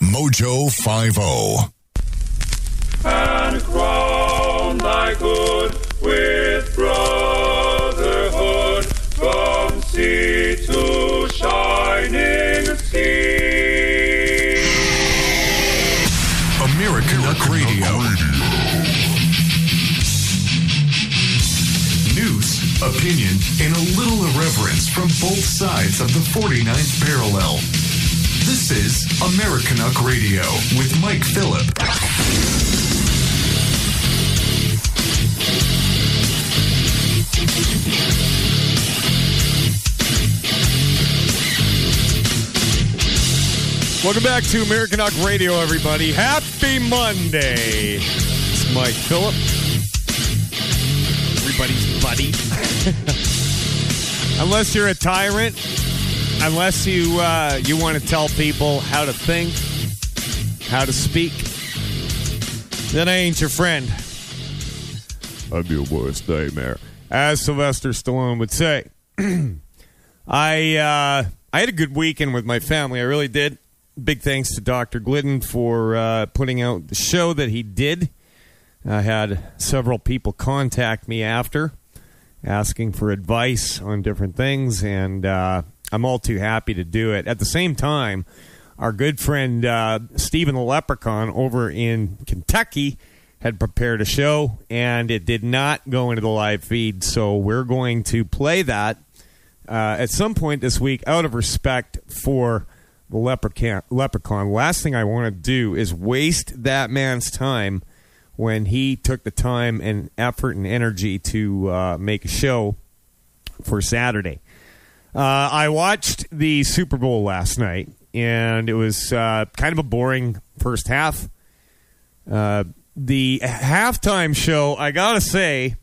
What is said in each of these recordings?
Mojo oh. 50. and crown thy good with brotherhood from sea to shining sea. Americanuck Radio. News, opinion, and a little irreverence from both sides of the 49th parallel. This is Americanuck Radio with Mike Phillip. Welcome back to American Radio, everybody. Happy Monday. It's Mike Phillip, everybody's buddy. unless you're a tyrant, unless you uh, you want to tell people how to think, how to speak, then I ain't your friend. I'm your worst nightmare, as Sylvester Stallone would say. I uh, I had a good weekend with my family. I really did. Big thanks to Dr. Glidden for uh, putting out the show that he did. I had several people contact me after asking for advice on different things, and uh, I'm all too happy to do it. At the same time, our good friend uh, Stephen the Leprechaun over in Kentucky had prepared a show, and it did not go into the live feed, so we're going to play that uh, at some point this week out of respect for the leprechaun. leprechaun. Last thing I want to do is waste that man's time when he took the time and effort and energy to uh, make a show for Saturday. Uh, I watched the Super Bowl last night, and it was uh, kind of a boring first half. Uh, the halftime show, I gotta say,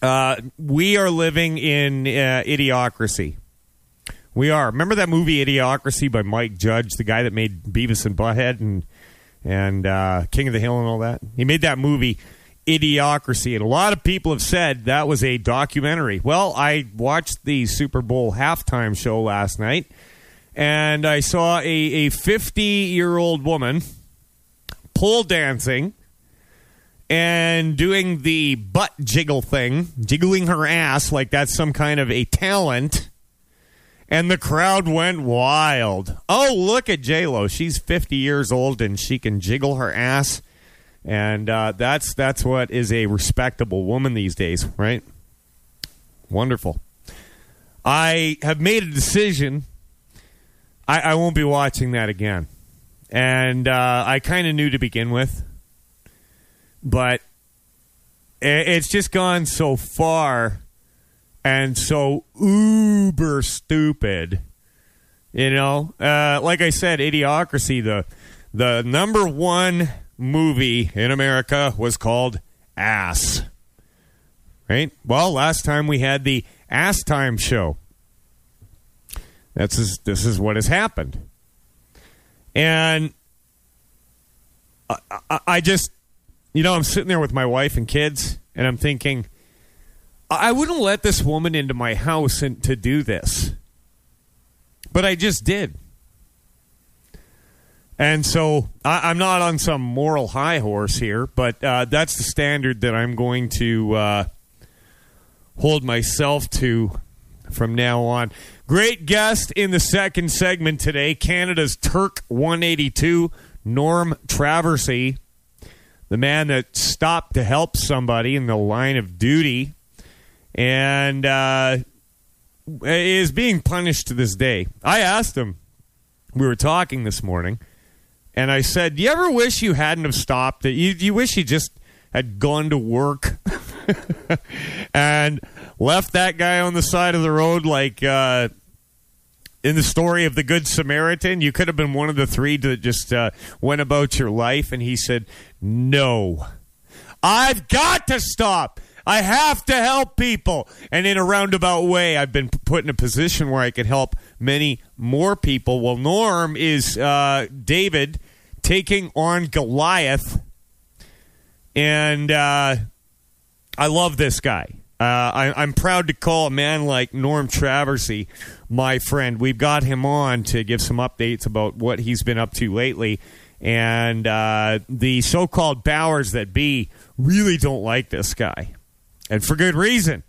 uh, we are living in uh, idiocracy. We are. Remember that movie Idiocracy by Mike Judge, the guy that made Beavis and Butthead and and uh, King of the Hill and all that. He made that movie Idiocracy, and a lot of people have said that was a documentary. Well, I watched the Super Bowl halftime show last night, and I saw a a fifty year old woman pole dancing and doing the butt jiggle thing, jiggling her ass like that's some kind of a talent. And the crowd went wild. Oh, look at J Lo. She's 50 years old and she can jiggle her ass. And uh, that's that's what is a respectable woman these days, right? Wonderful. I have made a decision. I, I won't be watching that again. And uh, I kind of knew to begin with but it's just gone so far and so uber stupid. You know, uh, like I said, Idiocracy. The the number one movie in America was called Ass. Right. Well, last time we had the Ass Time show. That's is, this is what has happened, and I, I, I just you know, I'm sitting there with my wife and kids, and I'm thinking, I wouldn't let this woman into my house and, to do this. But I just did. And so I, am not on some moral high horse here, but uh, that's the standard that I'm going to uh, hold myself to from now on. Great guest in the second segment today Canada's Turk 182, Norm Traversy, the man that stopped to help somebody in the line of duty and uh, is being punished to this day. I asked him, we were talking this morning, and I said, Do you ever wish you hadn't have stopped? You, you wish you just had gone to work and left that guy on the side of the road like uh, in the story of the Good Samaritan? You could have been one of the three that just uh, went about your life. And he said, No. I've got to stop. I have to help people. And in a roundabout way, I've been put in a position where I could help many more people. Well, Norm is uh, David taking on Goliath. And uh, I love this guy. Uh, I, am proud to call a man like Norm Traversy my friend. We've got him on to give some updates about what he's been up to lately. And uh, the so called Bowers that be really don't like this guy. And for good reason.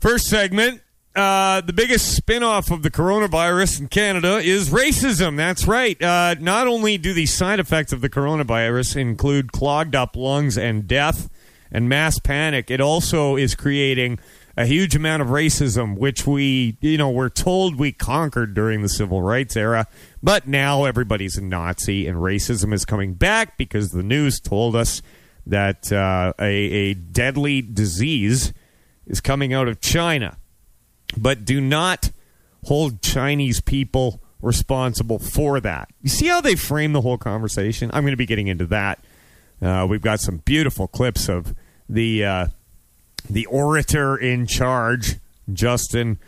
First segment uh, the biggest spin-off of the coronavirus in Canada is racism. That's right. Uh, not only do the side effects of the coronavirus include clogged up lungs and death and mass panic, it also is creating a huge amount of racism, which we, you know, we're told we conquered during the civil rights era. But now everybody's a Nazi, and racism is coming back because the news told us that uh, a, a deadly disease is coming out of China but do not hold Chinese people responsible for that. You see how they frame the whole conversation? I'm going to be getting into that. Uh, we've got some beautiful clips of the uh, the orator in charge, Justin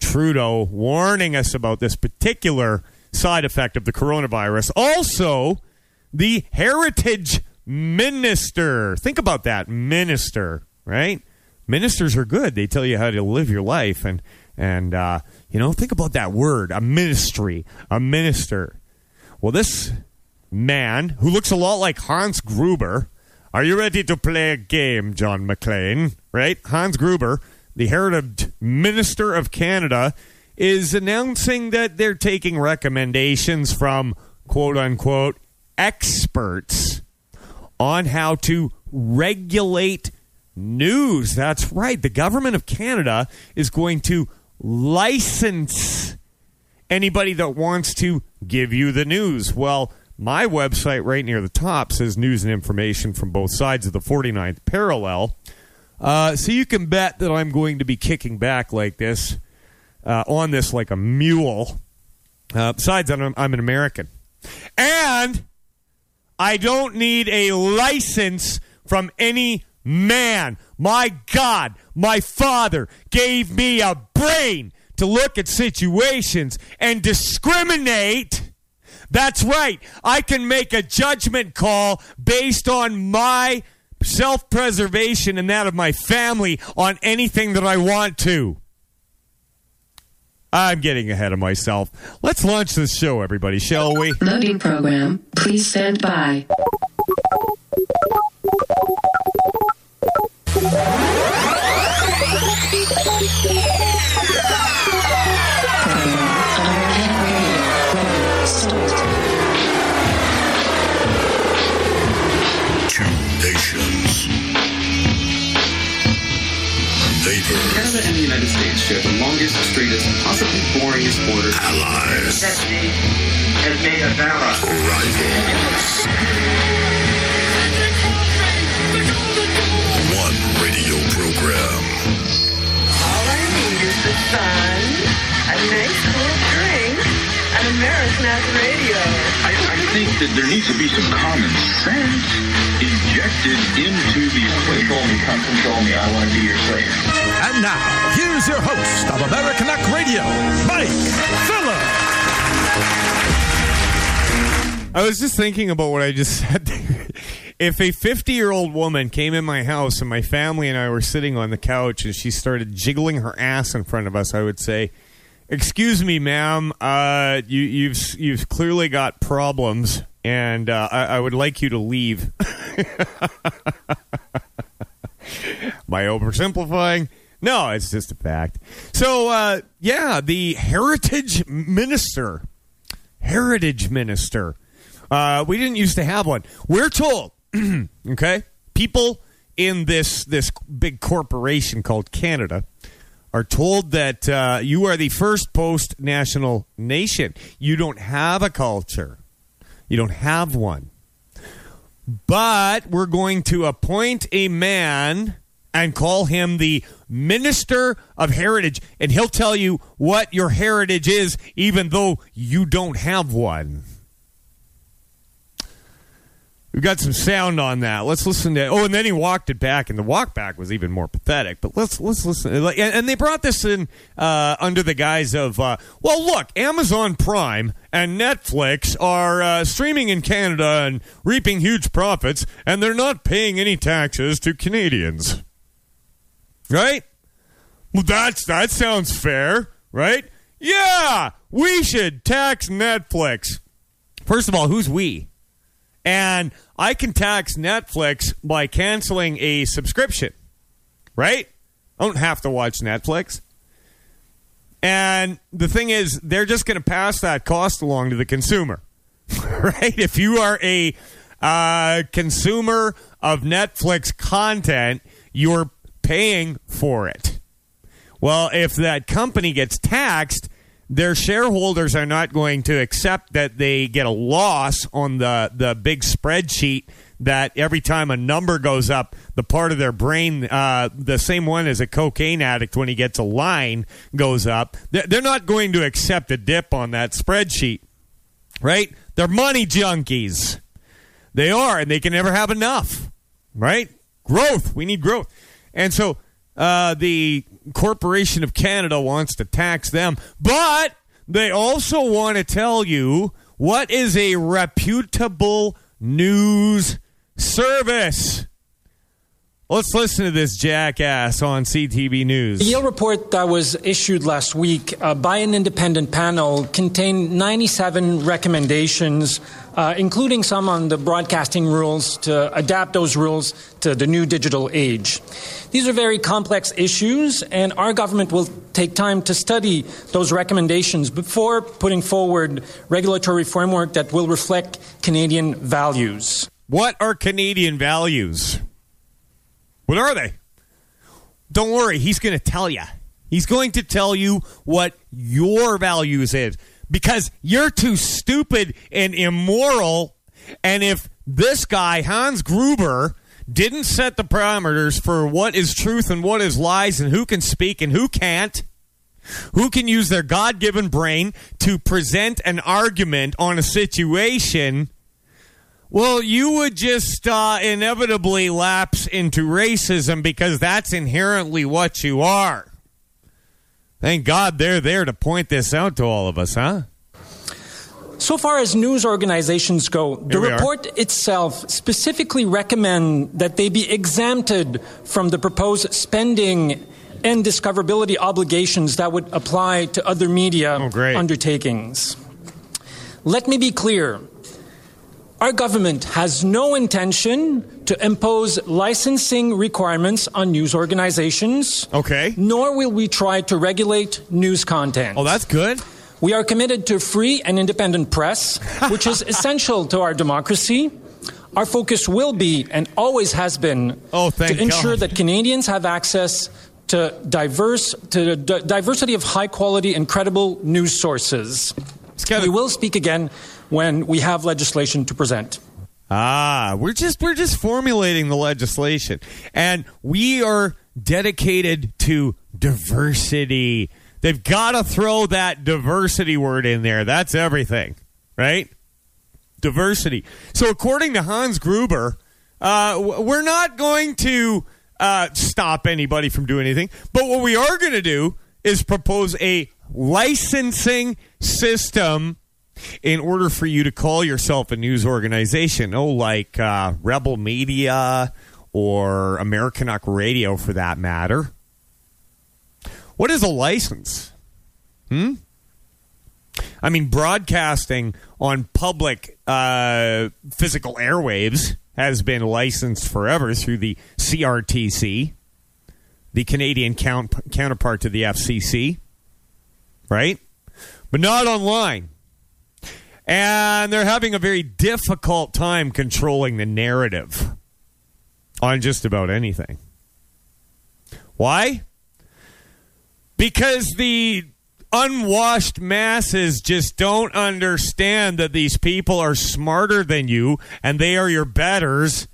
Trudeau, warning us about this particular side effect of the coronavirus. Also, the heritage minister. Think about that, minister, right? Ministers are good. They tell you how to live your life, and and uh, you know, think about that word, a ministry, a minister. Well, this man who looks a lot like Hans Gruber. Are you ready to play a game, John McClane? Right, Hans Gruber, the heritage minister of Canada, is announcing that they're taking recommendations from quote unquote experts on how to regulate news. That's right. The government of Canada is going to license anybody that wants to give you the news. Well, my website right near the top says news and information from both sides of the 49th parallel. Uh, so you can bet that I'm going to be kicking back like this, uh, on this like a mule. Uh, besides, I'm, I'm an American. And I don't need a license from any man, my God, my Father gave me a brain to look at situations and discriminate. That's right. I can make a judgment call based on my self preservation and that of my family on anything that I want to. I'm getting ahead of myself. Let's launch this show, everybody, shall we? Loading program. Please stand by. Canada and the United States share the longest, straightest, and possibly boringest border. Allies. Destiny has made us our Rivals. The sun, a nice cool drink, and American Radio. I, I think that there needs to be some common sense injected into these Control me, come control me. I want to be your slave. And now, here's your host of Americanuck Radio, Mike Phillip. I was just thinking about what I just said there. If a 50 year old woman came in my house and my family and I were sitting on the couch and she started jiggling her ass in front of us, I would say, "Excuse me, ma'am, uh, you, you've you've clearly got problems, and uh, I, I would like you to leave." I oversimplifying? No, it's just a fact. So, uh, yeah, the heritage minister, heritage minister. Uh, we didn't used to have one. We're told, okay, people in this this big corporation called Canada are told that uh, you are the first post national nation. You don't have a culture. You don't have one. But we're going to appoint a man and call him the Minister of Heritage, and he'll tell you what your heritage is, even though you don't have one. We've got some sound on that. Let's listen to. Oh, and then he walked it back, and the walk back was even more pathetic. But let's let's listen. And, they brought this in uh, under the guise of, uh, well, look, Amazon Prime and Netflix are uh, streaming in Canada and reaping huge profits, and they're not paying any taxes to Canadians. Right? Well, that's that sounds fair, right? Yeah, we should tax Netflix. First of all, who's we? And I can tax Netflix by canceling a subscription, right? I don't have to watch Netflix. And the thing is, they're just going to pass that cost along to the consumer, right? If you are a uh, consumer of Netflix content, you're paying for it. Well, if that company gets taxed, their shareholders are not going to accept that they get a loss on the, the big spreadsheet that every time a number goes up, the part of their brain, uh, the same one as a cocaine addict when he gets a line goes up. They're they're not going to accept a dip on that spreadsheet, right? They're money junkies. They are, and they can never have enough, right? Growth. We need growth. And so uh, the Corporation of Canada wants to tax them, but they also want to tell you what is a reputable news service. Let's listen to this jackass on CTV News. The Yale report that was issued last week uh, by an independent panel contained 97 recommendations, uh, including some on the broadcasting rules to adapt those rules to the new digital age. These are very complex issues, and our government will take time to study those recommendations before putting forward regulatory framework that will reflect Canadian values. What are Canadian values? What are they? Don't worry, he's going to tell you. He's going to tell you what your values is because you're too stupid and immoral. And if this guy, Hans Gruber, didn't set the parameters for what is truth and what is lies and who can speak and who can't, who can use their God given brain to present an argument on a situation, well, you would just uh, inevitably lapse into racism because that's inherently what you are. Thank God they're there to point this out to all of us, huh? So far as news organizations go, the we are. report itself specifically recommend that they be exempted from the proposed spending and discoverability obligations that would apply to other media undertakings. Let me be clear. Our government has no intention to impose licensing requirements on news organizations. Okay. Nor will we try to regulate news content. Oh, that's good. We are committed to free and independent press, which is essential to our democracy. Our focus will be and always has been oh, to ensure God. that Canadians have access to diverse to d- diversity of high quality and credible news sources. we will speak again when we have legislation to present. Ah, we're just we're just formulating the legislation, and we are dedicated to diversity. They've got to throw that diversity word in there. That's everything, right? Diversity. So, according to Hans Gruber, uh, we're not going to uh, stop anybody from doing anything, but what we are going to do is propose a licensing system in order for you to call yourself a news organization. Oh, like uh, Rebel Media or Americanuck Radio, for that matter. What is a license? Hmm? I mean, broadcasting on public uh, physical airwaves has been licensed forever through the CRTC, the the Canadian count, counterpart to the FCC, right? But not online. And they're having a very difficult time controlling the narrative on just about anything. Why? Because the unwashed masses just don't understand that these people are smarter than you and they are your betters.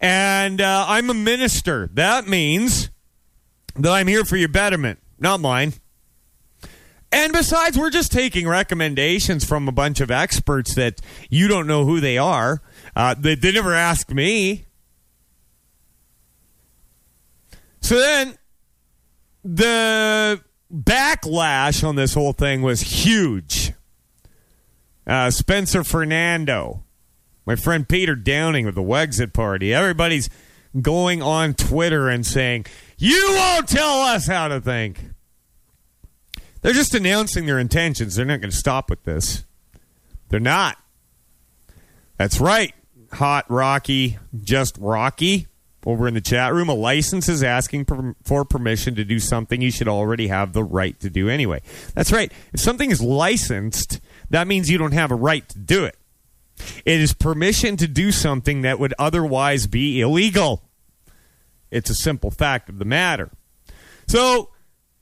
And uh, I'm a minister. That means that I'm here for your betterment, not mine. And besides, we're just taking recommendations from a bunch of experts that you don't know who they are. Uh, they, they never asked me. So then the backlash on this whole thing was huge. Uh, Spencer Fernando, my friend Peter Downing of the Wexit Party, everybody's going on Twitter and saying, You won't tell us how to think. They're just announcing their intentions. They're not going to stop with this. They're not. That's right. Hot Rocky, just Rocky over in the chat room. A license is asking per- for permission to do something you should already have the right to do anyway. That's right. If something is licensed, that means you don't have a right to do it. It is permission to do something that would otherwise be illegal. It's a simple fact of the matter. So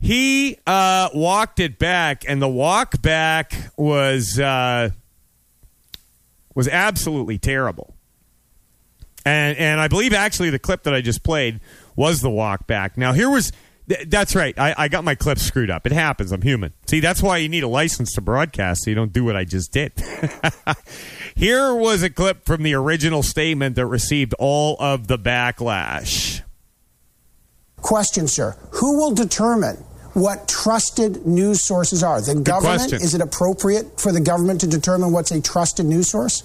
he uh, walked it back, and the walk back was uh, was absolutely terrible. And and I believe actually the clip that I just played was the walk back. Now here was th- that's right. I, I got my clips screwed up. It happens. I'm human. See, that's why you need a license to broadcast so you don't do what I just did. here was a clip from the original statement that received all of the backlash. Question, sir. Who will determine what trusted news sources are? The government? question. Is it appropriate for the government to determine what's a trusted news source?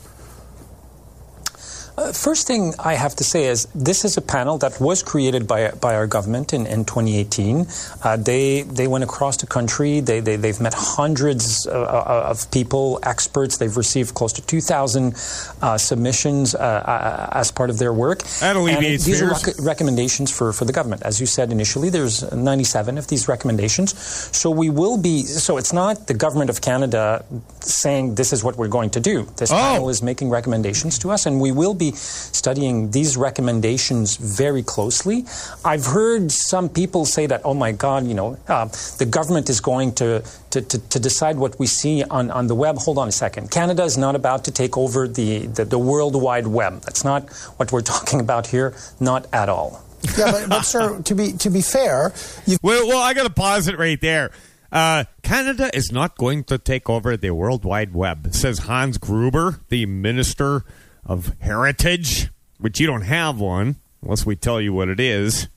Uh, first thing I have to say is this is a panel that was created by by our government in, in 2018. Uh, they they went across the country. They, they they've met hundreds uh, uh, of people, experts. They've received close to 2,000 uh, submissions as part of their work. That alleviates and these are rec- recommendations for, for the government. As you said initially, there's 97 of these recommendations. So we will be. So it's not the government of Canada saying this is what we're going to do. This Oh. panel is making recommendations to us, and we will be studying these recommendations very closely. I've heard some people say that, oh my God, you know, uh, the government is going to, to, to, to decide what we see on, on the web. Hold on a second. Canada is not about to take over the, the, the World Wide Web. That's not what we're talking about here, not at all. Yeah, but, but sir, to be to be fair, you Well, well I got to pause it right there. Uh, Canada is not going to take over the World Wide Web, says Hans Gruber, the Minister of Heritage, which you don't have one unless we tell you what it is.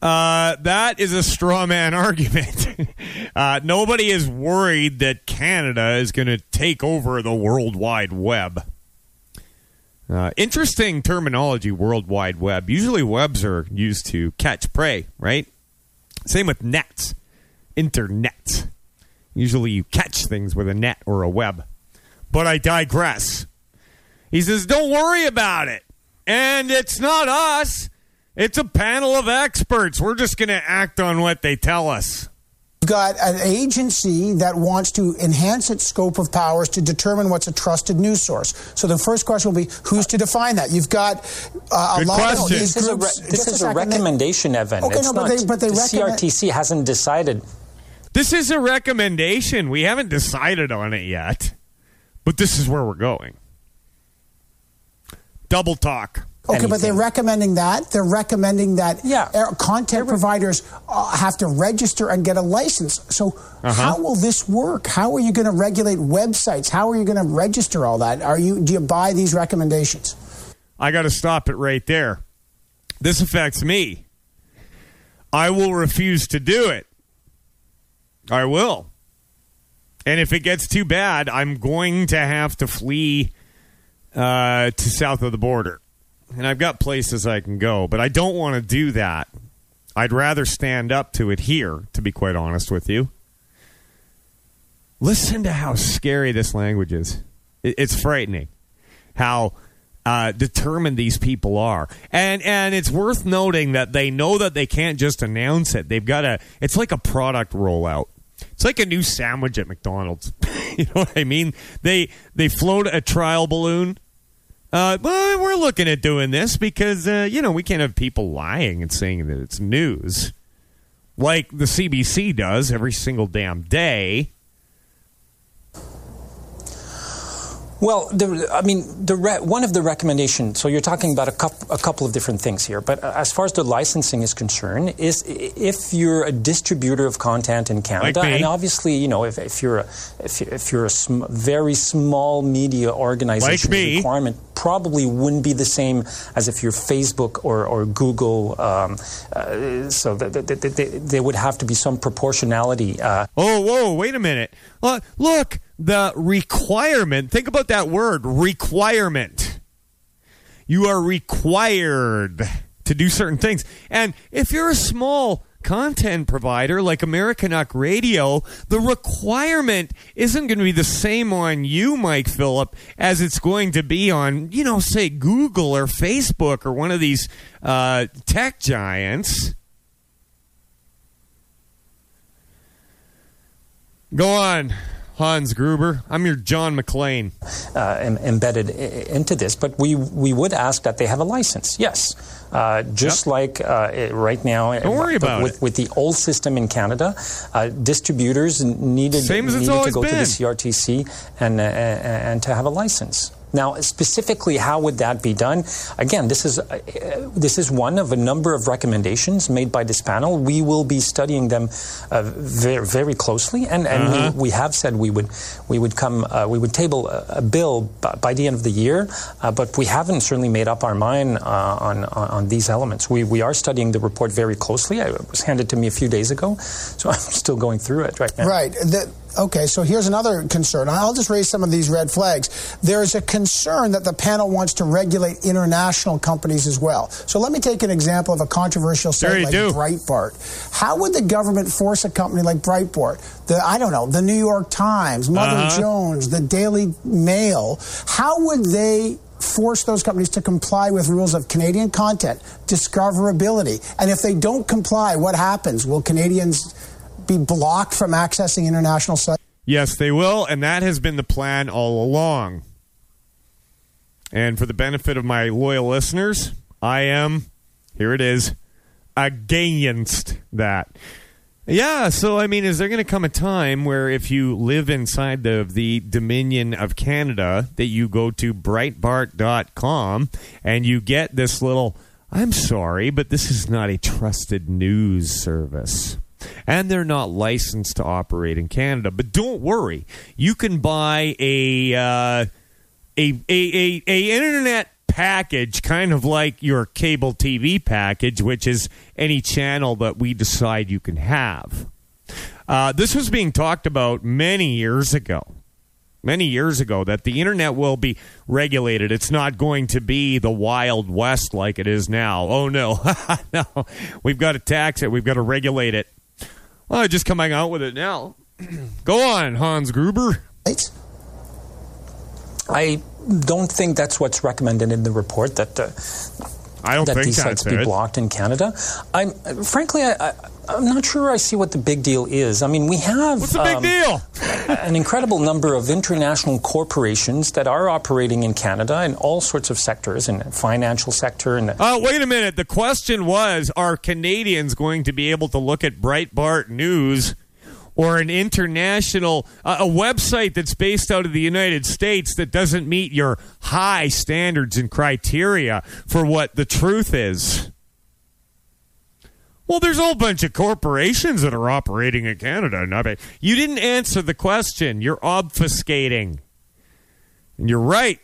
Uh, that is a straw man argument. uh, nobody is worried that Canada is going to take over the World Wide Web. Uh, interesting terminology, World Wide Web. Usually, webs are used to catch prey, right? Same with nets, internet. Usually, you catch things with a net or a web. But I digress. He says, Don't worry about it. And it's not us, it's a panel of experts. We're just going to act on what they tell us. You've got an agency that wants to enhance its scope of powers to determine what's a trusted news source. So the first question will be, who's to define that? You've got uh, a lot question. of these This is a, re- groups. this just is a second, they- recommendation, Evan. Okay, it's no, but not, they- but they the recommend- CRTC hasn't decided. This is a recommendation. We haven't decided on it yet, but this is where we're going. Double talk. Okay, but they're recommending that. They're recommending that Yeah. content providers uh, have to register and get a license. So, Uh-huh. how will this work? How are you going to regulate websites? How are you going to register all that? Are you do you buy these recommendations? I got to stop it right there. This affects me. I will refuse to do it. I will. And if it gets too bad, I'm going to have to flee uh, to south of the border. And I've got places I can go, but I don't want to do that. I'd rather stand up to it here, to be quite honest with you. Listen to how scary this language is. It's frightening. How uh, determined these people are. And and it's worth noting that they know that they can't just announce it. They've got a. It's like a product rollout. It's like a new sandwich at McDonald's. you know what I mean? They they float a trial balloon. Uh, well, we're looking at doing this because uh, you know we can't have people lying and saying that it's news, like the CBC does every single damn day. Well, the, I mean, the re- one of the recommendations. So you're talking about a, coup- a couple of different things here, but uh, as far as the licensing is concerned, is if you're a distributor of content in Canada, me. and obviously, you know, if, if you're a if, if you're a sm- very small media organization, Like requirement probably wouldn't be the same as if you're Facebook or, or Google. Um, uh, so that, that, that- there would have to be some proportionality. Uh, Oh, whoa, wait a minute. Uh, look, the requirement, think about that word, requirement. You are required to do certain things. And if you're a small content provider like Americanuck Radio, the requirement isn't going to be the same on you, Mike Phillip, as it's going to be on, you know, say Google or Facebook or one of these uh, tech giants. Go on, Hans Gruber. I'm your John McClane. uh, em- embedded i- into this, but we we would ask that they have a license. Yes, uh, just like uh, it- right now. Don't worry about with, it. With the old system in Canada, uh, distributors needed Same as it's needed to go to the CRTC and uh, and to have a license. Now, specifically, how would that be done? Again, this is uh, this is one of a number of recommendations made by this panel. We will be studying them uh, very, very closely, and, and Uh-huh. we, we have said we would we would come uh, we would table a, a bill by, by the end of the year, uh, but we haven't certainly made up our mind uh, on, on on these elements. We we are studying the report very closely. It was handed to me a few days ago, so I'm still going through it right now. Right. The, okay, so here's another concern. I'll just raise some of these red flags. There is a concern that the panel wants to regulate international companies as well. So let me take an example of a controversial site like do. Breitbart. How would the government force a company like Breitbart, the I don't know, the New York Times, Mother Uh-huh. Jones, the Daily Mail, how would they force those companies to comply with rules of Canadian content, discoverability? And if they don't comply, what happens? Will Canadians be blocked from accessing international sites? Yes, they will, and that has been the plan all along. And for the benefit of my loyal listeners, I am, here it is, against that. Yeah, so I mean, is there going to come a time where if you live inside of the Dominion of Canada, that you go to Breitbart.com and you get this little, I'm sorry, but this is not a trusted news service. And they're not licensed to operate in Canada. But don't worry, you can buy a uh, a, a, a, a internet package, kind of like your cable TV package, which is any channel that we decide you can have. Uh, this was being talked about many years ago. Many years ago, that the internet will be regulated. It's not going to be the Wild West like it is now. Oh, no. no. We've got to tax it. We've got to regulate it. Well, just coming out with it now. Go on, Hans Gruber. I don't think that's what's recommended in the report that uh, I don't that think these that's sites be it. blocked in Canada. I'm frankly, I, I, I'm not sure I see what the big deal is. I mean, we have What's the big um, deal? an incredible number of international corporations that are operating in Canada in all sorts of sectors, in the financial sector, and Oh, wait a minute. The question was Are Canadians going to be able to look at Breitbart News or an international, uh, a website that's based out of the United States that doesn't meet your high standards and criteria for what the truth is? Well, there's a whole bunch of corporations that are operating in Canada. and I mean, You didn't answer the question. You're obfuscating. And you're right.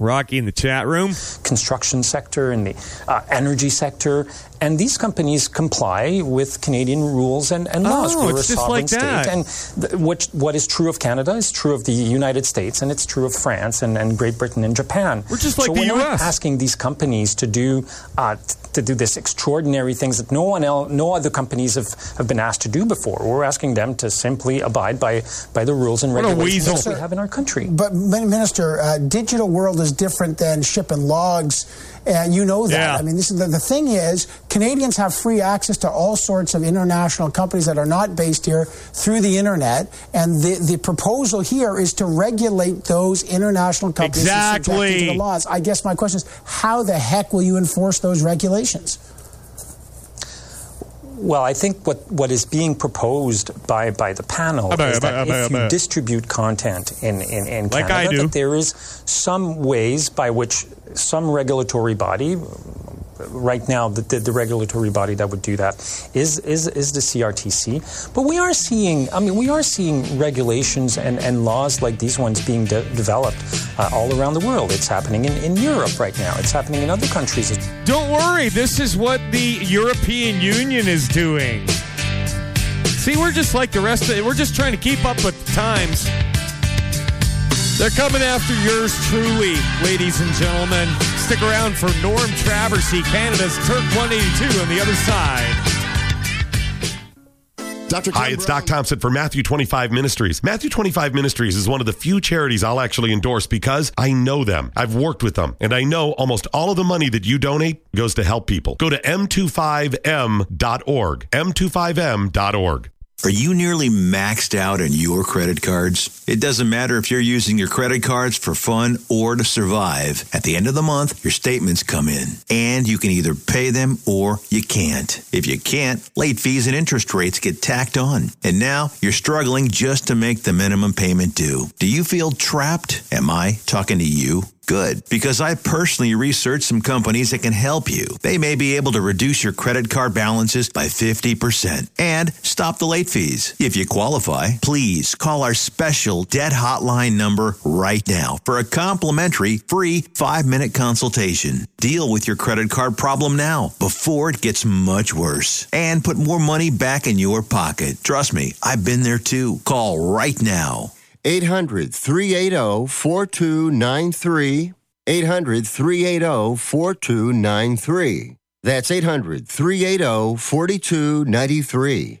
Rocky in the chat room. construction sector and the uh, energy sector, and these companies comply with Canadian rules and, and laws. Oh, We're a just sovereign like that. state, and th- what what is true of Canada is true of the United States, and it's true of France and, and Great Britain and Japan. We're just like so the we're not US. asking these companies to do uh, to do this extraordinary things that no one else, no other companies have, have been asked to do before. We're asking them to simply abide by, by the rules and regulations that we have in our country. But Minister, uh, digital world is different than shipping logs, and you know that. Yeah. I mean, this is the, the thing is Canadians have free access to all sorts of international companies that are not based here through the internet, and the the proposal here is to regulate those international companies and subject them Exactly. to the laws. I guess my question is, how the heck will you enforce those regulations? Well, I think what, what is being proposed by, by the panel Abba, is that abba, abba, if you distribute content in, in, in Like Canada, that there is some ways by which some regulatory body, right now the, the, the regulatory body that would do that is, is, is the CRTC. But we are seeing, I mean, we are seeing regulations and, and laws like these ones being de- developed uh, all around the world. It's happening in, in Europe right now. It's happening in other countries. Don't worry, this is what the European Union is doing. See, we're just like the rest of it. We're just trying to keep up with the times. They're coming after yours truly, ladies and gentlemen. Stick around for Norm Traversy, Canada's Turk 182 on the other side. Dr. Hi, it's Doc Thompson for Matthew 25 Ministries. Matthew 25 Ministries is one of the few charities I'll actually endorse because I know them. I've worked with them, and I know almost all of the money that you donate goes to help people. Go to m25m.org. m25m.org. Are you nearly maxed out on your credit cards? It doesn't matter if you're using your credit cards for fun or to survive. At the end of the month, your statements come in, and you can either pay them or you can't. If you can't, late fees and interest rates get tacked on. And now you're struggling just to make the minimum payment due. Do you feel trapped? Am I talking to you? Good, because I personally researched some companies that can help you. They may be able to reduce your credit card balances by 50% and stop the late fees. If you qualify, please call our special debt hotline number right now for a complimentary free five minute consultation. Deal with your credit card problem now before it gets much worse and put more money back in your pocket. Trust me, I've been there too. Call right now. 800 380 4293. 800 380 4293. That's 800 380 4293.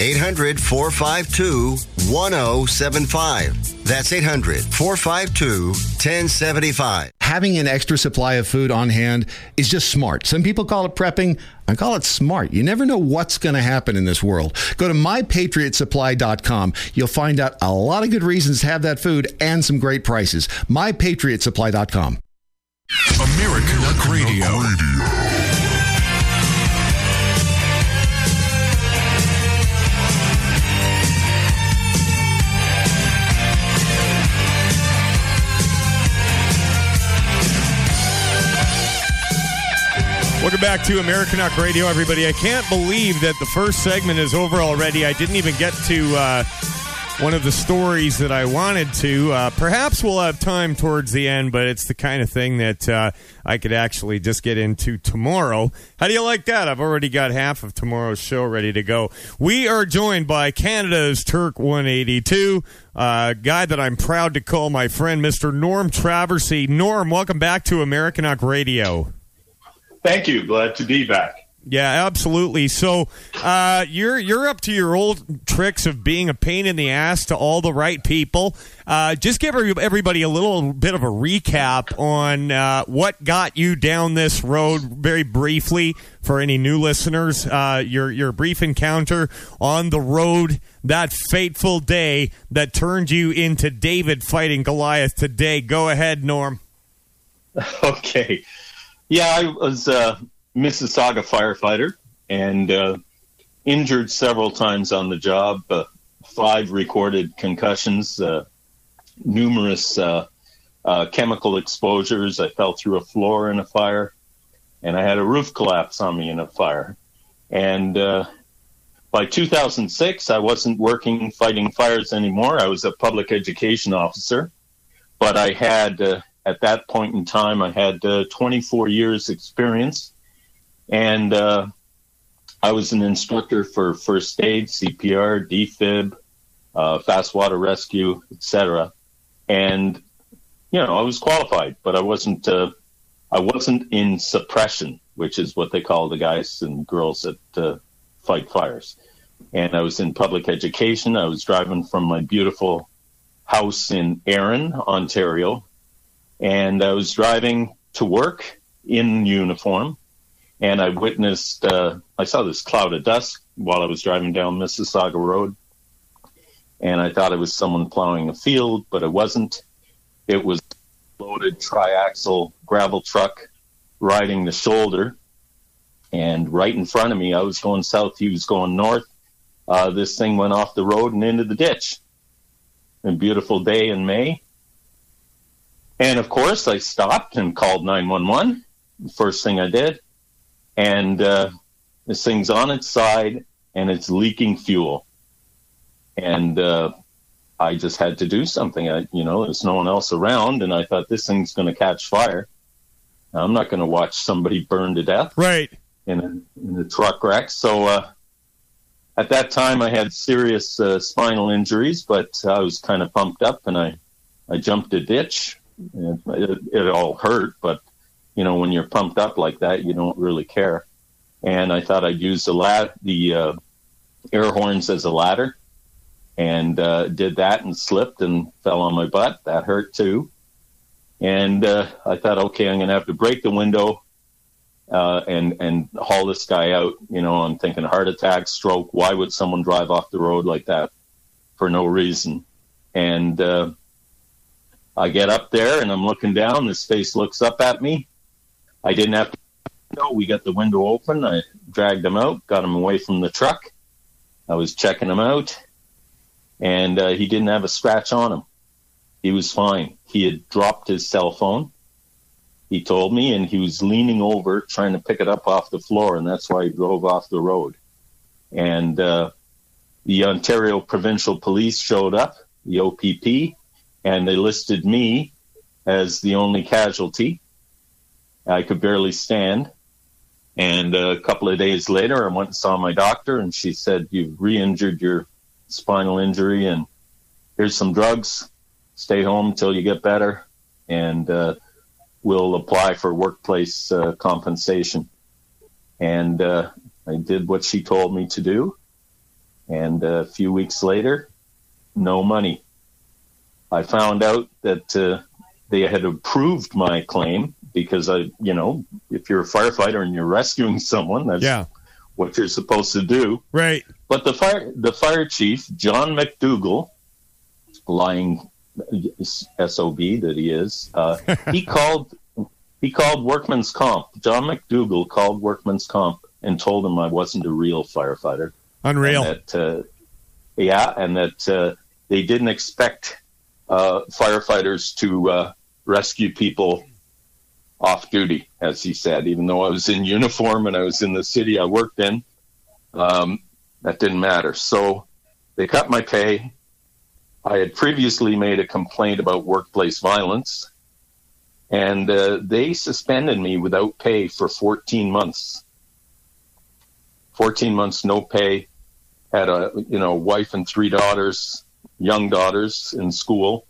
800 452 1075. That's 800 452 1075. Having an extra supply of food on hand is just smart. Some people call it prepping. I call it smart. You never know what's going to happen in this world. Go to mypatriotsupply.com. You'll find out a lot of good reasons to have that food and some great prices. Mypatriotsupply.com. American Radio. Welcome back to Americanuck Radio, everybody. I can't believe that the first segment is over already. I didn't even get to uh, one of the stories that I wanted to. Uh, perhaps we'll have time towards the end, but it's the kind of thing that uh, I could actually just get into tomorrow. How do you like that? I've already got half of tomorrow's show ready to go. We are joined by Canada's Turk 182, uh, guy that I'm proud to call my friend, Mr. Norm Traversy. Norm, welcome back to Americanuck Radio. Thank you. Glad to be back. Yeah, absolutely. So uh, you're you're up to your old tricks of being a pain in the ass to all the right people. Uh, just give everybody a little bit of a recap on uh, what got you down this road, very briefly, for any new listeners. Uh, your your brief encounter on the road that fateful day that turned you into David fighting Goliath today. Go ahead, Norm. Okay. Yeah, I was a Mississauga firefighter and uh, injured several times on the job. Uh, five recorded concussions, uh, numerous uh, uh, chemical exposures. I fell through a floor in a fire, and I had a roof collapse on me in a fire. And uh, by 2006, I wasn't working fighting fires anymore. I was a public education officer, but I had at that point in time I had uh, 24 years experience, and uh, I was an instructor for first aid, CPR, defib, uh, fast water rescue, etc. And you know, I was qualified, but I wasn't. Uh, I wasn't in suppression, which is what they call the guys and girls that uh, fight fires. And I was in public education. I was driving from my beautiful house in Erin, Ontario, and I was driving to work in uniform. And I witnessed. Uh, I saw this cloud of dust while I was driving down Mississauga Road, and I thought it was someone plowing a field, but it wasn't. It was loaded triaxle gravel truck riding the shoulder. And right in front of me, I was going south, he was going north. Uh, this thing went off the road and into the ditch. A beautiful day in May. And of course, I stopped and called 911. The first thing I did. And uh, this thing's on its side and it's leaking fuel. And uh, I just had to do something. I, you know, there's no one else around, and I thought this thing's going to catch fire. I'm not going to watch somebody burn to death, right? In a, in a truck wreck. So uh, at that time, I had serious uh, spinal injuries, but I was kind of pumped up, and I I jumped a ditch. It, it, all hurt, but you know, when you're pumped up like that, you don't really care. And I thought I'd use the lat the uh, air horns as a ladder and uh, did that and slipped and fell on my butt. That hurt too. And uh, I thought, okay, I'm going to have to break the window uh, and and haul this guy out. You know, I'm thinking heart attack, stroke. Why would someone drive off the road like that for no reason? And uh, I get up there and I'm looking down. This face looks up at me. I didn't have to. No, we got the window open. I dragged him out, got him away from the truck. I was checking him out and uh, he didn't have a scratch on him. He was fine. He had dropped his cell phone. He told me, and he was leaning over trying to pick it up off the floor, and that's why he drove off the road. And uh, the Ontario Provincial Police showed up, the OPP, and they listed me as the only casualty. I could barely stand. And uh, a couple of days later, I went and saw my doctor, and she said, You've re injured your spinal injury and here's some drugs. Stay home until you get better, and uh, we'll apply for workplace uh, compensation. And uh, I did what she told me to do. And a few weeks later, no money. I found out that uh, they had approved my claim because I, you know, if you're a firefighter and you're rescuing someone, that's Yeah. what you're supposed to do. Right. But the fire the fire chief, John McDougall, lying sob that he is, uh, he called he called workman's comp. John McDougall called workman's comp and told him I wasn't a real firefighter. Unreal. And that, uh, yeah, and that uh, they didn't expect firefighters to uh, rescue people off duty, as he said. Even though I was in uniform and I was in the city I worked in, um, that didn't matter. So they cut my pay. I had previously made a complaint about workplace violence, and uh, they suspended me without pay for 14 months. 14 months, no pay. Had a you know wife and three daughters, young daughters in school.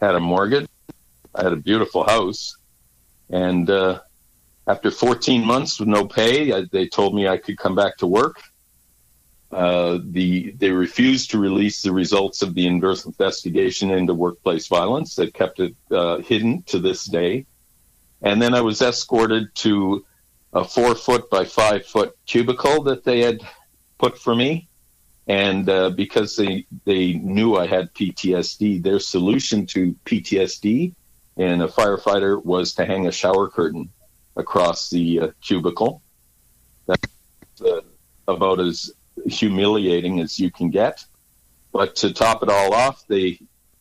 Had a mortgage. I had a beautiful house, and uh, after 14 months with no pay, I, they told me I could come back to work. Uh, the they refused to release the results of the investigation into workplace violence. They kept it uh, hidden to this day. And then I was escorted to a four foot by five foot cubicle that they had put for me. And uh, because they they knew I had PTSD, their solution to PTSD in a firefighter was to hang a shower curtain across the uh, cubicle. That's uh, about as humiliating as you can get. But to top it all off, they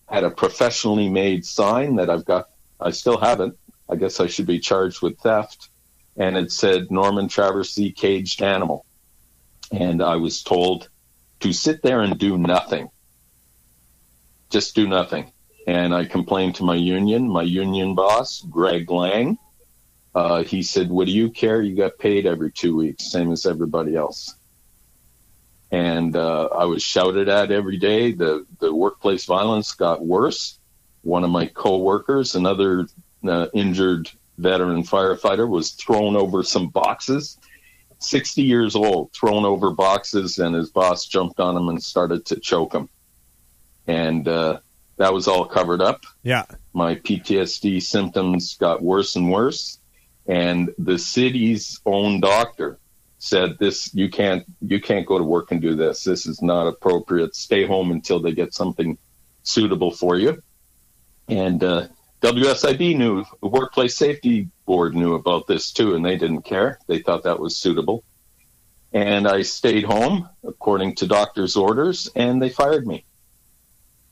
had a professionally made sign that I've got. I still haven't. I guess I should be charged with theft. And it said Norman Traversy caged animal. and I was told to sit there and do nothing. Just do nothing. And I complained to my union, my union boss, Greg Lang. Uh, he said, What do you care? You got paid every two weeks, same as everybody else. And uh, I was shouted at every day. The, the workplace violence got worse. One of my coworkers, another uh, injured veteran firefighter, was thrown over some boxes 60 years old, thrown over boxes, and his boss jumped on him and started to choke him. And uh, that was all covered up. Yeah. My PTSD symptoms got worse and worse. And the city's own doctor said this you can't you can't go to work and do this this is not appropriate stay home until they get something suitable for you and uh, WSIB knew the workplace safety board knew about this too and they didn't care. They thought that was suitable. And I stayed home according to doctor's orders and they fired me.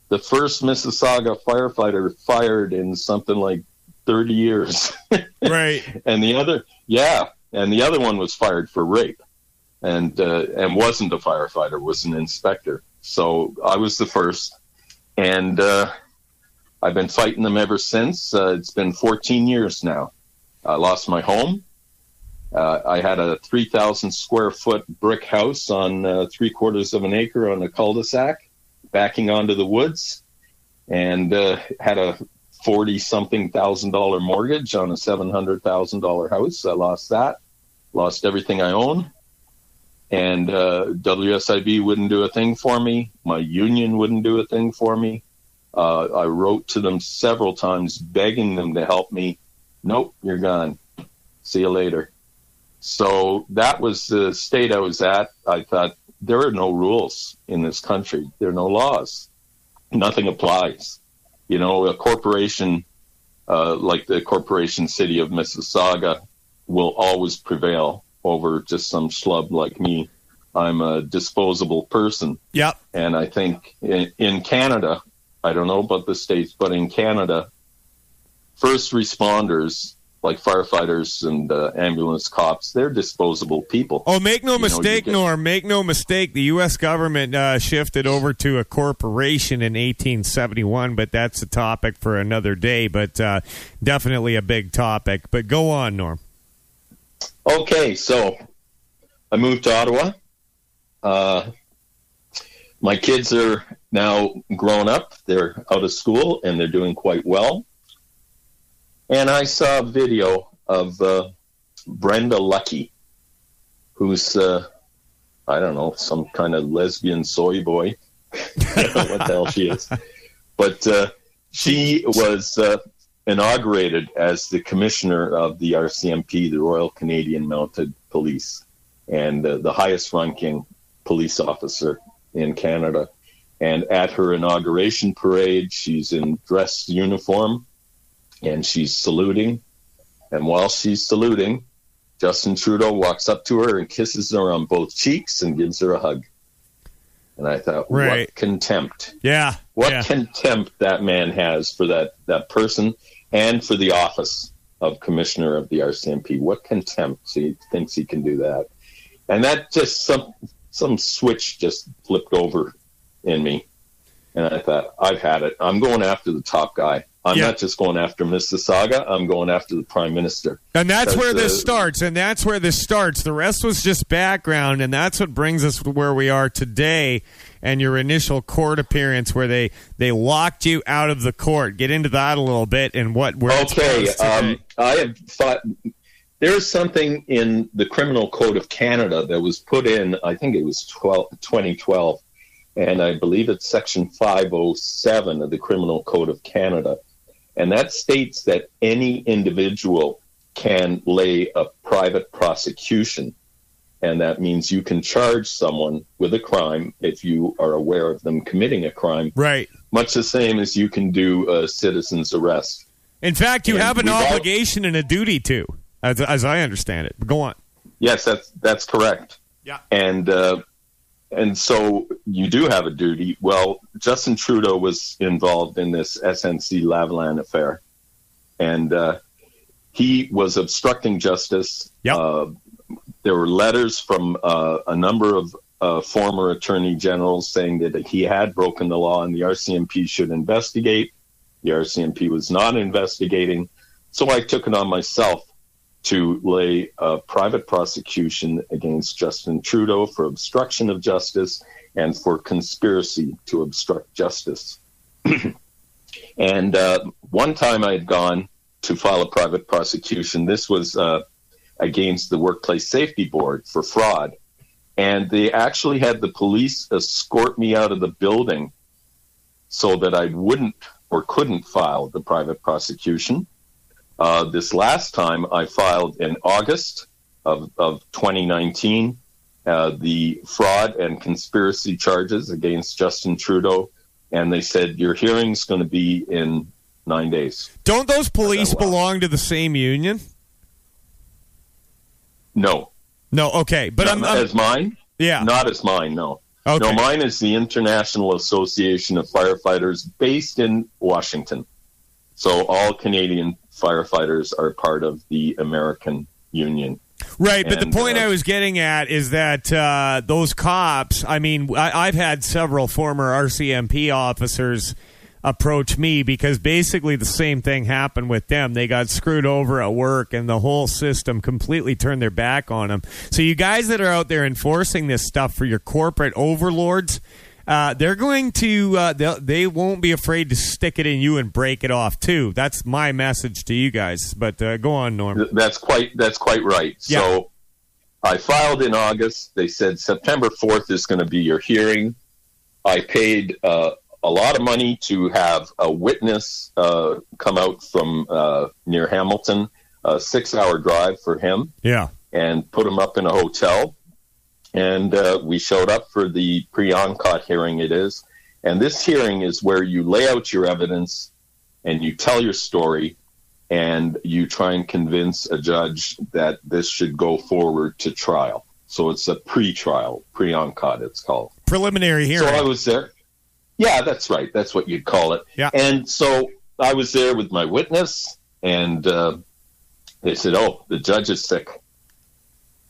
The first Mississauga firefighter fired in something like 30 years. Right. And the other yeah and the other one was fired for rape, and uh, and wasn't a firefighter, was an inspector. So I was the first, and uh, I've been fighting them ever since. Uh, it's been 14 years now. I lost my home. Uh, I had a 3,000 square foot brick house on uh, three quarters of an acre on a cul-de-sac, backing onto the woods, and uh, had a forty something thousand dollar mortgage on a seven hundred thousand dollar house. I lost that, lost everything I own, and uh, WSIB wouldn't do a thing for me. My union wouldn't do a thing for me. Uh, I wrote to them several times begging them to help me. Nope, you're gone. See you later. So that was the state I was at. I thought there are no rules in this country. There are no laws. Nothing applies you know, a corporation uh, like the corporation city of Mississauga will always prevail over just some schlub like me. I'm a disposable person. Yep. And I think in, in Canada, I don't know about the States, but in Canada, first responders like firefighters and uh, ambulance cops, they're disposable people. Oh, make no You know, mistake, get- Norm. Make no mistake. The U.S. government uh, shifted over to a corporation in 1871, but that's a topic for another day. But uh, definitely a big topic. But go on, Norm. Okay, so I moved to Ottawa. My kids are now grown up. They're out of school and they're doing quite well. And I saw a video of uh, Brenda Lucki, who's, uh, I don't know, some kind of lesbian soy boy. I don't know what the hell she is. But uh, she was uh, inaugurated as the commissioner of the RCMP, the Royal Canadian Mounted Police, and uh, the highest ranking police officer in Canada. And at her inauguration parade, she's in dress uniform and she's saluting. And while she's saluting, Justin Trudeau walks up to her and kisses her on both cheeks and gives her a hug. And I thought, Right. what contempt. Yeah. What yeah. contempt that man has for that, that person and for the office of commissioner of the RCMP. What contempt he thinks he can do that. And that just some some switch just flipped over in me. And I thought, I've had it. I'm going after the top guy. I'm Yeah. not just going after Mississauga. I'm going after the prime minister. And that's where this uh, starts. And that's where this starts. The rest was just background, and that's what brings us to where we are today. And your initial court appearance, where they they locked you out of the court. Get into that a little bit, and what where Okay, um, I have thought there is something in the Criminal Code of Canada that was put in, I think it was 12, 2012, and I believe it's Section 507 of the Criminal Code of Canada. And that states that any individual can lay a private prosecution. And that means you can charge someone with a crime if you are aware of them committing a crime. Right. Much the same as you can do a citizen's arrest. In fact, you and have an we've all- obligation and a duty to, as as I understand it. But go on. Yes, that's that's correct. Yeah. And uh, and so you do have a duty. Well, Justin Trudeau was involved in this SNC Lavalin affair, and uh, he was obstructing justice, uh, there were letters from uh, a number of uh, former attorney generals saying that he had broken the law and the RCMP should investigate. The RCMP was not investigating. So I took it on myself to lay a private prosecution against Justin Trudeau for obstruction of justice and for conspiracy to obstruct justice. and uh, one time I had gone to file a private prosecution. This was uh, against the Workplace Safety Board for fraud. And they actually had the police escort me out of the building so that I wouldn't or couldn't file the private prosecution. Uh, this last time I filed in August of, of 2019 uh, the fraud and conspiracy charges against Justin Trudeau. And they said, Your hearing's going to be in nine days. Don't those police belong to the same union? No. No, okay. But I'm, I'm as mine? Yeah. Not as mine, no. Okay. No, mine is the International Association of Firefighters based in Washington. So all Canadian firefighters are part of the American Union. Right, but And, the point uh, I was getting at is that uh, those cops. I mean, I, I've had several former RCMP officers approach me because basically the same thing happened with them. They got screwed over at work, and the whole system completely turned their back on them. So, you guys that are out there enforcing this stuff for your corporate overlords. Uh, they're going to uh, they won't be afraid to stick it in you and break it off too. That's my message to you guys. But uh, go on, Norm. That's quite that's quite right. Yeah. So I filed in August. They said September fourth is going to be your hearing. I paid uh, a lot of money to have a witness uh, come out from uh, near Hamilton, a six-hour drive for him, Yeah. and put him up in a hotel. And uh, we showed up for the pre-enquête hearing. It is, and this hearing is where you lay out your evidence and you tell your story and you try and convince a judge that this should go forward to trial. So it's a pre-trial, pre-enquête, it's called. Preliminary hearing. So I was there. Yeah, that's right. That's what you'd call it. Yeah. And so I was there with my witness, and uh, they said, "Oh, the judge is sick."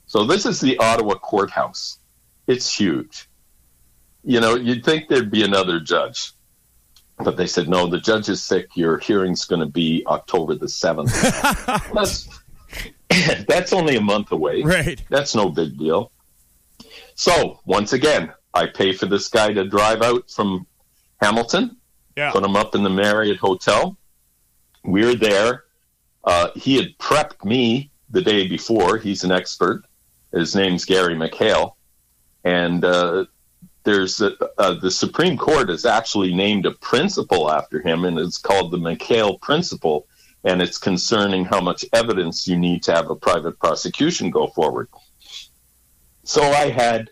So this is the Ottawa courthouse. It's huge. You know, you'd think there'd be another judge, but they said, "No, the judge is sick. Your hearing's going to be October the seventh. that's that's only a month away. Right. That's no big deal. So once again, I pay for this guy to drive out from Hamilton, Yeah. put him up in the Marriott Hotel. We're there. Uh, he had prepped me the day before. He's an expert. His name's Gary McHale, and uh, there's a, uh, the Supreme Court has actually named a principle after him, and it's called the McHale Principle, and it's concerning how much evidence you need to have a private prosecution go forward. So I had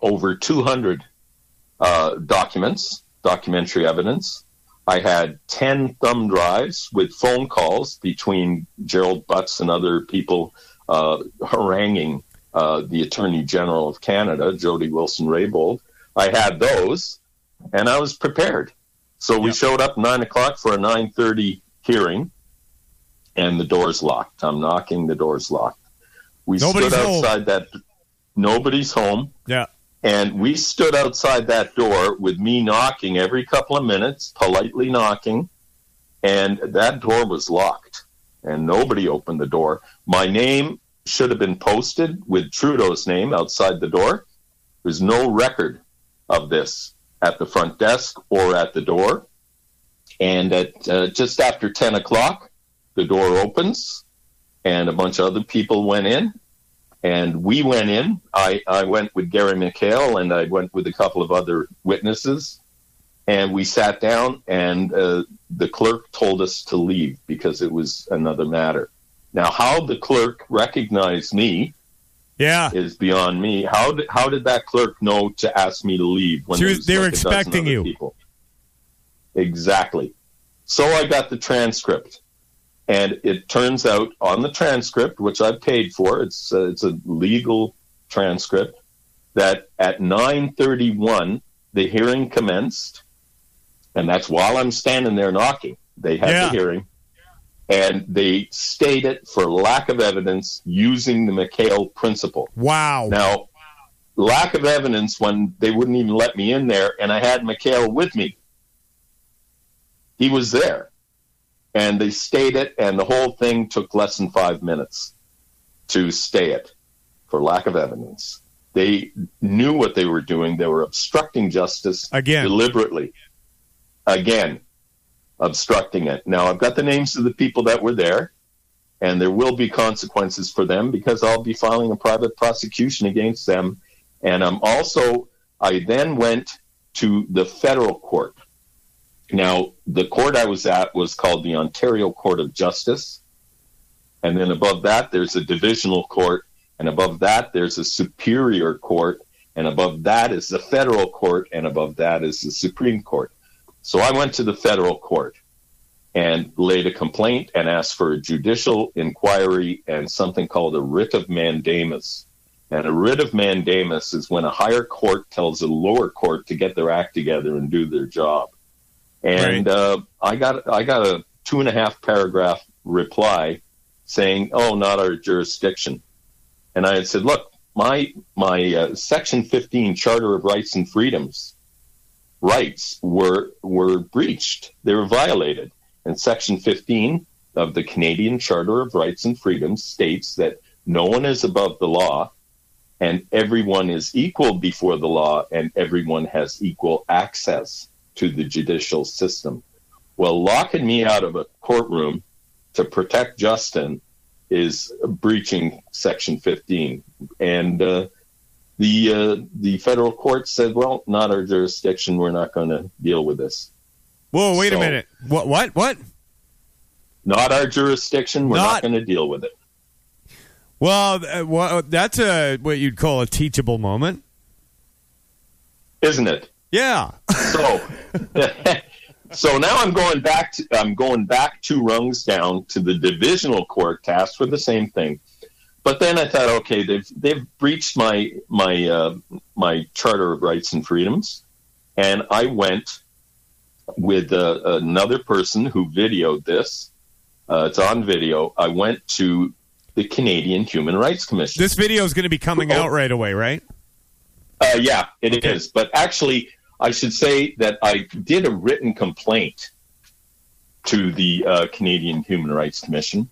over 200 uh, documents, documentary evidence. I had 10 thumb drives with phone calls between Gerald Butts and other people uh, haranguing uh, the Attorney General of Canada, Jody Wilson Raybould. I had those, and I was prepared. So we showed up 9 o'clock for a 9.30 hearing, and the door's locked. I'm knocking, the door's locked. We Nobody's stood home. outside that. Nobody's home. Yeah. And we stood outside that door with me knocking every couple of minutes, politely knocking, and that door was locked, and nobody opened the door. My name should have been posted with Trudeau's name outside the door. There's no record of this at the front desk or at the door. And at uh, just after 10 o'clock, the door opens, and a bunch of other people went in and we went in. I, I went with Gary McHale and I went with a couple of other witnesses. And we sat down, and uh, the clerk told us to leave because it was another matter. Now, how the clerk recognized me Yeah. is beyond me. How did, how did that clerk know to ask me to leave when was- they were like expecting you. People? Exactly. So I got the transcript, and it turns out on the transcript, which I paid for, it's uh, it's a legal transcript, that at 9:31 the hearing commenced, and that's while I'm standing there knocking. They had Yeah. the hearing, and they stayed it for lack of evidence using the McHale principle. Wow. Now, lack of evidence when they wouldn't even let me in there, and I had McHale with me. He was there, and they stayed it, and the whole thing took less than five minutes to stay it for lack of evidence. They knew what they were doing. They were obstructing justice Again. deliberately. Again, obstructing it. Now, I've got the names of the people that were there, and there will be consequences for them because I'll be filing a private prosecution against them. And I'm also, I then went to the federal court. Now, the court I was at was called the Ontario Court of Justice. And then above that, there's a divisional court. And above that, there's a superior court. And above that is the federal court. And above that is the Supreme Court. So I went to the federal court and laid a complaint and asked for a judicial inquiry and something called a writ of mandamus. And a writ of mandamus is when a higher court tells a lower court to get their act together and do their job. And uh, I got I got a two and a half paragraph reply saying, "Oh, not our jurisdiction." And I had said, "Look, my my uh, Section 15 Charter of Rights and Freedoms rights were were breached. They were violated." And Section 15 of the Canadian Charter of Rights and Freedoms states that no one is above the law and everyone is equal before the law and everyone has equal access to the judicial system. Well, locking me out of a courtroom to protect Justin is breaching Section 15. And uh, the uh, the federal court said, "Well, not our jurisdiction. We're not going to deal with this." Whoa, wait a minute. What? What? What? Not our jurisdiction. We're not, Not- going to deal with it. Well, uh, well, that's a what you'd call a teachable moment, isn't it? Yeah. So, so now I'm going back. To, I'm going back two rungs down to the divisional court ask for the same thing. But then I thought, okay, they've they've breached my my uh, my Charter of Rights and Freedoms, and I went with uh, another person who videoed this. Uh, it's on video. I went to the Canadian Human Rights Commission. This video is going to be coming out right away, right? Uh, yeah, it is. But actually, I should say that I did a written complaint to the uh, Canadian Human Rights Commission,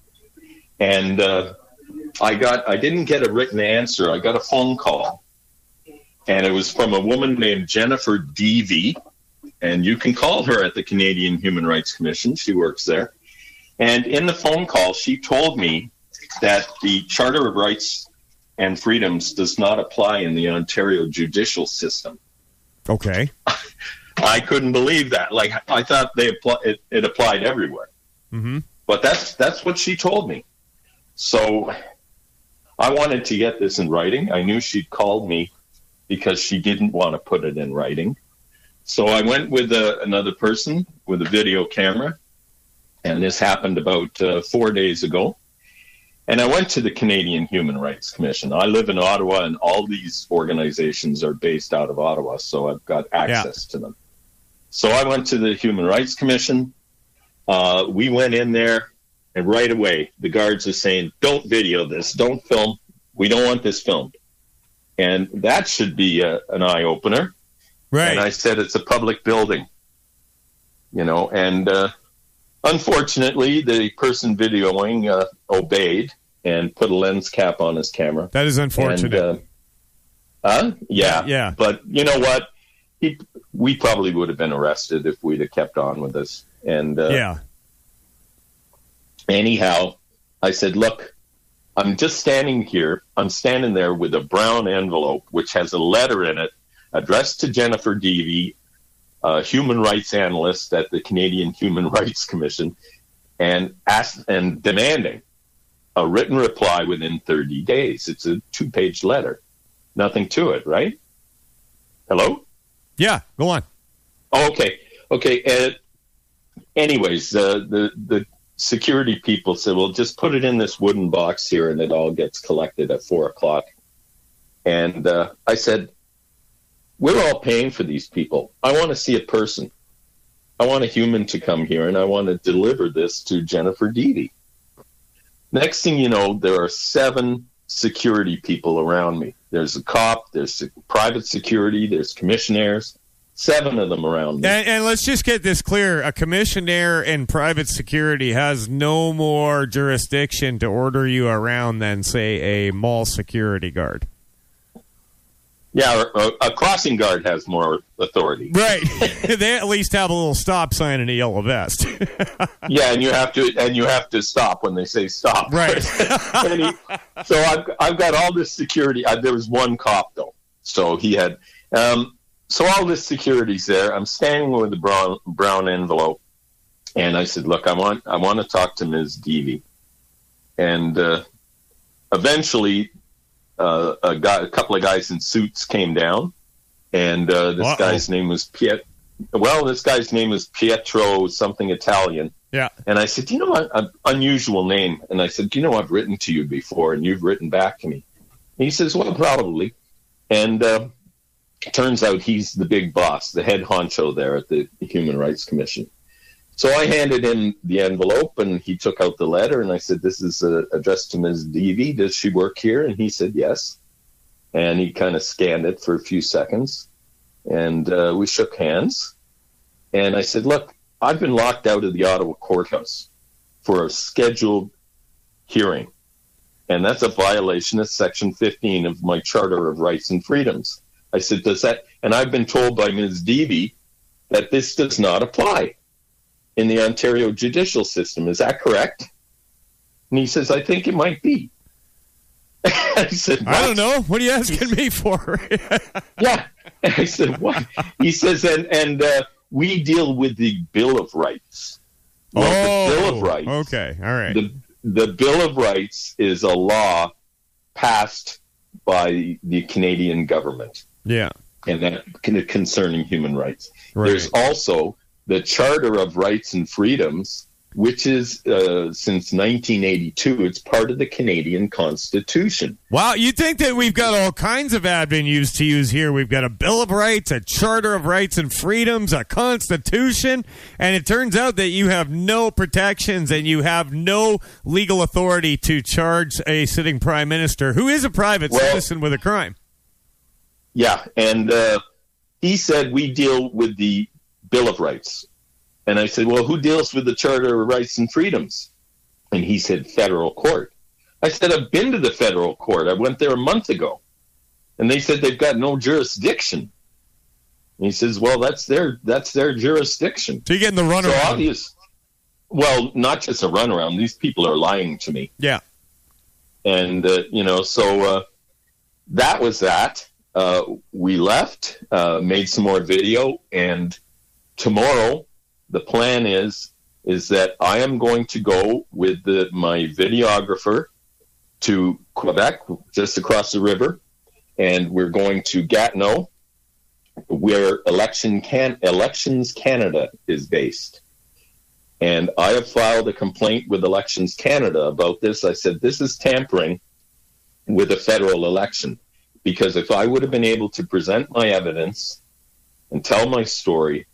and uh, I got I didn't get a written answer. I got a phone call, and it was from a woman named Jennifer Deavy, and you can call her at the Canadian Human Rights Commission. She works there, and in the phone call, she told me that the Charter of Rights and Freedoms does not apply in the Ontario judicial system. Okay. I couldn't believe that. Like I thought they apply, it, it applied everywhere, Mm-hmm. but that's that's what she told me. So I wanted to get this in writing. I knew she'd called me because she didn't want to put it in writing. So I went with uh, another person with a video camera, and this happened about uh, four days ago. And I went to the Canadian Human Rights Commission. I live in Ottawa, and all these organizations are based out of Ottawa, so I've got access to them. So I went to the Human Rights Commission. Uh, we went in there, and right away, the guards are saying, Don't video this, don't film. We don't want this filmed. And that should be a, an eye opener. Right. And I said, It's a public building. You know, and uh, unfortunately, the person videoing uh, obeyed and put a lens cap on his camera. That is unfortunate. And, uh, huh? Yeah. Yeah. But you know what? He, we probably would have been arrested if we'd have kept on with this. And uh, yeah. Anyhow, I said, look, I'm just standing here. I'm standing there with a brown envelope which has a letter in it addressed to Jennifer Deavy, a human rights analyst at the Canadian Human Rights Commission, and asked and demanding a written reply within 30 days. It's a two page letter. Nothing to it, right? Hello? Yeah, go on. Oh, okay. Okay. Uh, anyways, uh, the the security people said, "Well, just put it in this wooden box here, and it all gets collected at four o'clock." And uh, I said, "We're all paying for these people. I want to see a person." I want a human to come here and I want to deliver this to Jennifer Deedy. Next thing you know, there are seven security people around me. There's a cop, there's private security, there's commissionaires, seven of them around me. And, and let's just get this clear: a commissioner in private security has no more jurisdiction to order you around than, say, a mall security guard. Yeah, a, a crossing guard has more authority. Right. they at least have a little stop sign and a yellow vest. yeah, and you have to and you have to stop when they say stop. Right. He- so I've I've got all this security. Uh, there was one cop though, so he had. Um, so all this security's there. I'm standing with the brown brown envelope, and I said, "Look, I want I want to talk to Ms. Deevy," and uh, eventually, uh, a guy, a couple of guys in suits came down, and uh, this Uh-oh. guy's name was Piet. Well, this guy's name was Pietro something Italian. Yeah. And I said, "Do you know what? An unusual name?" And I said, "Do you know I've written to you before, and you've written back to me?" And he says, "Well, probably." And uh, turns out he's the big boss, the head honcho there at the Human Rights Commission. So I handed him the envelope, and he took out the letter, and I said, "This is uh, addressed to Ms. Deevy. Does she work here?" And he said, "Yes." And he kind of scanned it for a few seconds, and uh, we shook hands. And I said, "Look, I've been locked out of the Ottawa courthouse for a scheduled hearing, and that's a violation of Section 15 of my Charter of Rights and Freedoms." I said, "Does that?" And I've been told by Ms. Deevy that this does not apply in the Ontario judicial system. Is that correct? And he says, "I think it might be." I said, I don't know. What are you asking me for? yeah. And I said, what? He says, and, and uh, we deal with the Bill of Rights. Well, the Bill of Rights. Oh, Okay. All right. The, the Bill of Rights is a law passed by the Canadian government, yeah. and that concerning human rights. Right. There's also the Charter of Rights and Freedoms, which is uh, since 1982. It's part of the Canadian Constitution. Wow, you think that we've got all kinds of avenues to use here? We've got a Bill of Rights, a Charter of Rights and Freedoms, a Constitution, and it turns out that you have no protections and you have no legal authority to charge a sitting prime minister who is a private Well- citizen with a crime. Yeah, and uh, he said we deal with the Bill of Rights, and I said, well, who deals with the Charter of Rights and Freedoms? And he said, federal court. I said, I've been to the federal court. I went there a month ago, and they said they've got no jurisdiction. And he says, well, that's their that's their jurisdiction. So you're getting the So runaround. obvious. Well, not just a runaround. These people are lying to me yeah. and uh, you know so uh, that was that uh, we left uh, made some more video and tomorrow the plan is is that i am going to go with the, my videographer to quebec just across the river and we're going to gatineau where election can elections canada is based and I have filed a complaint with Elections Canada about this. I said, this is tampering with a federal election. Because if I would have been able to present my evidence and tell my story,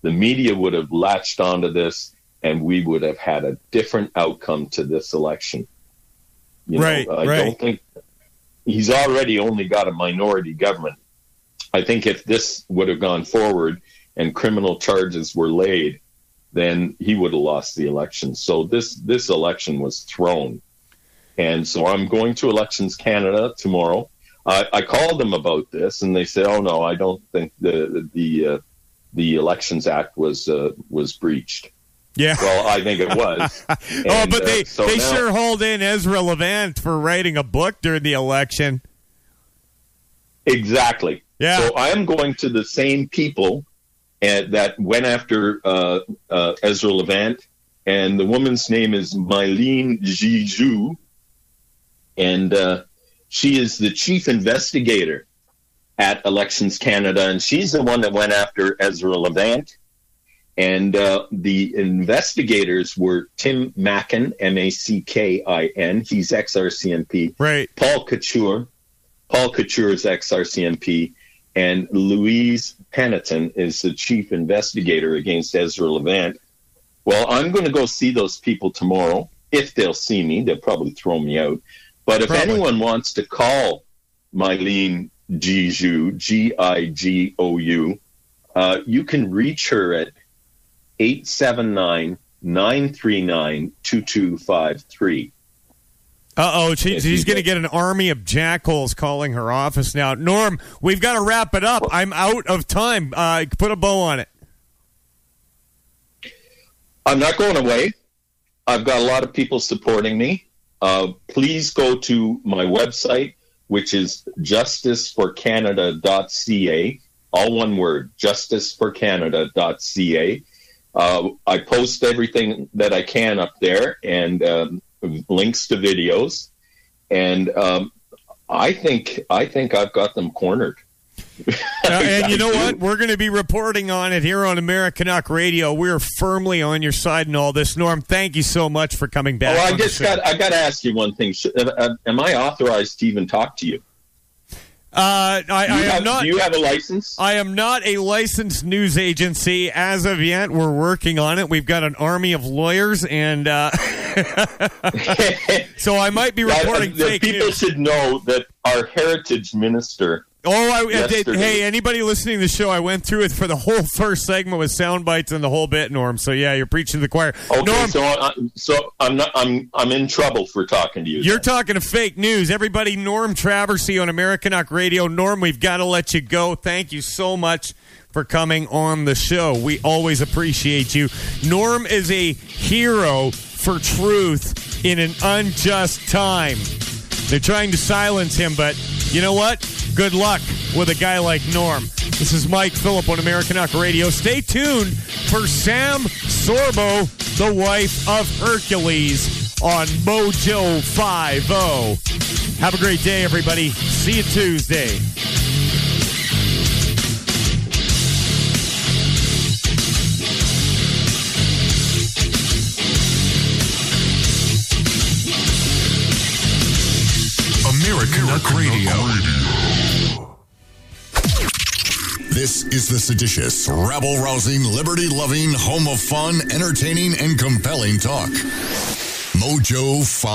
the media would have latched onto this and we would have had a different outcome to this election. You Right, know, I right. don't think he's already only got a minority government. I think if this would have gone forward and criminal charges were laid, then he would have lost the election. So this this election was thrown, and so I'm going to Elections Canada tomorrow. I, I called them about this, and they said, "Oh no, I don't think the the uh, the Elections Act was uh, was breached." Yeah. Well, I think it was. oh, And, but uh, they, so they now- sure hold in Ezra Levant for writing a book during the election. Exactly. Yeah. So I am going to the same people and that went after uh, uh, Ezra Levant, and the woman's name is Mylene Gigou, and uh, she is the chief investigator at Elections Canada, and she's the one that went after Ezra Levant. And uh, the investigators were Tim Mackin, M A C K I N. He's ex RCMP. Right. Paul Couture. Paul Couture is ex RCMP. and Louise Peniton is the chief investigator against Ezra Levant. Well, I'm going to go see those people tomorrow. If they'll see me, they'll probably throw me out. But if Probably. anyone wants to call Mylene Gigou, G I G O U, uh, you can reach her at 879 939 2253. Uh oh, she, she's going to get an army of jackals calling her office now. Norm, we've got to wrap it up. I'm out of time. Uh, put a bow on it. I'm not going away. I've got a lot of people supporting me. Uh, please go to my website, which is justiceforcanada.ca. All one word, justiceforcanada.ca. Uh, I post everything that I can up there and um, links to videos. And um, I think I think I've got them cornered. Uh, and you know what? We're going to be reporting on it here on Americanuck Radio. We're firmly on your side in all this. Norm, thank you so much for coming back. Oh, I just got I got to ask you one thing. Uh, uh, am I authorized to even talk to you? Uh, I, Do I you am have- not. do you have a license? I am not a licensed news agency as of yet. We're working on it. We've got an army of lawyers, and uh, so I might be reporting fake people news. should know that our heritage minister. Oh, I, I did, hey, anybody listening to the show, I went through it for the whole first segment with sound bites and the whole bit, Norm. So yeah, you're preaching to the choir. Okay, Norm, so I, so I'm not I'm I'm in trouble for talking to you. You're talking to fake news. Everybody, Norm Traversy on American Americanuck Radio. Norm, we've got to let you go. Thank you so much for coming on the show. We always appreciate you. Norm is a hero for truth in an unjust time. They're trying to silence him, but you know what? Good luck with a guy like Norm. This is Mike Phillip on American Americanuck Radio. Stay tuned for Sam Sorbo, the wife of Hercules, on Mojo 50. Have a great day, everybody. See you Tuesday. Americanuck Radio. This is the seditious, rabble rousing, liberty loving, home of fun, entertaining, and compelling talk. Mojo 5.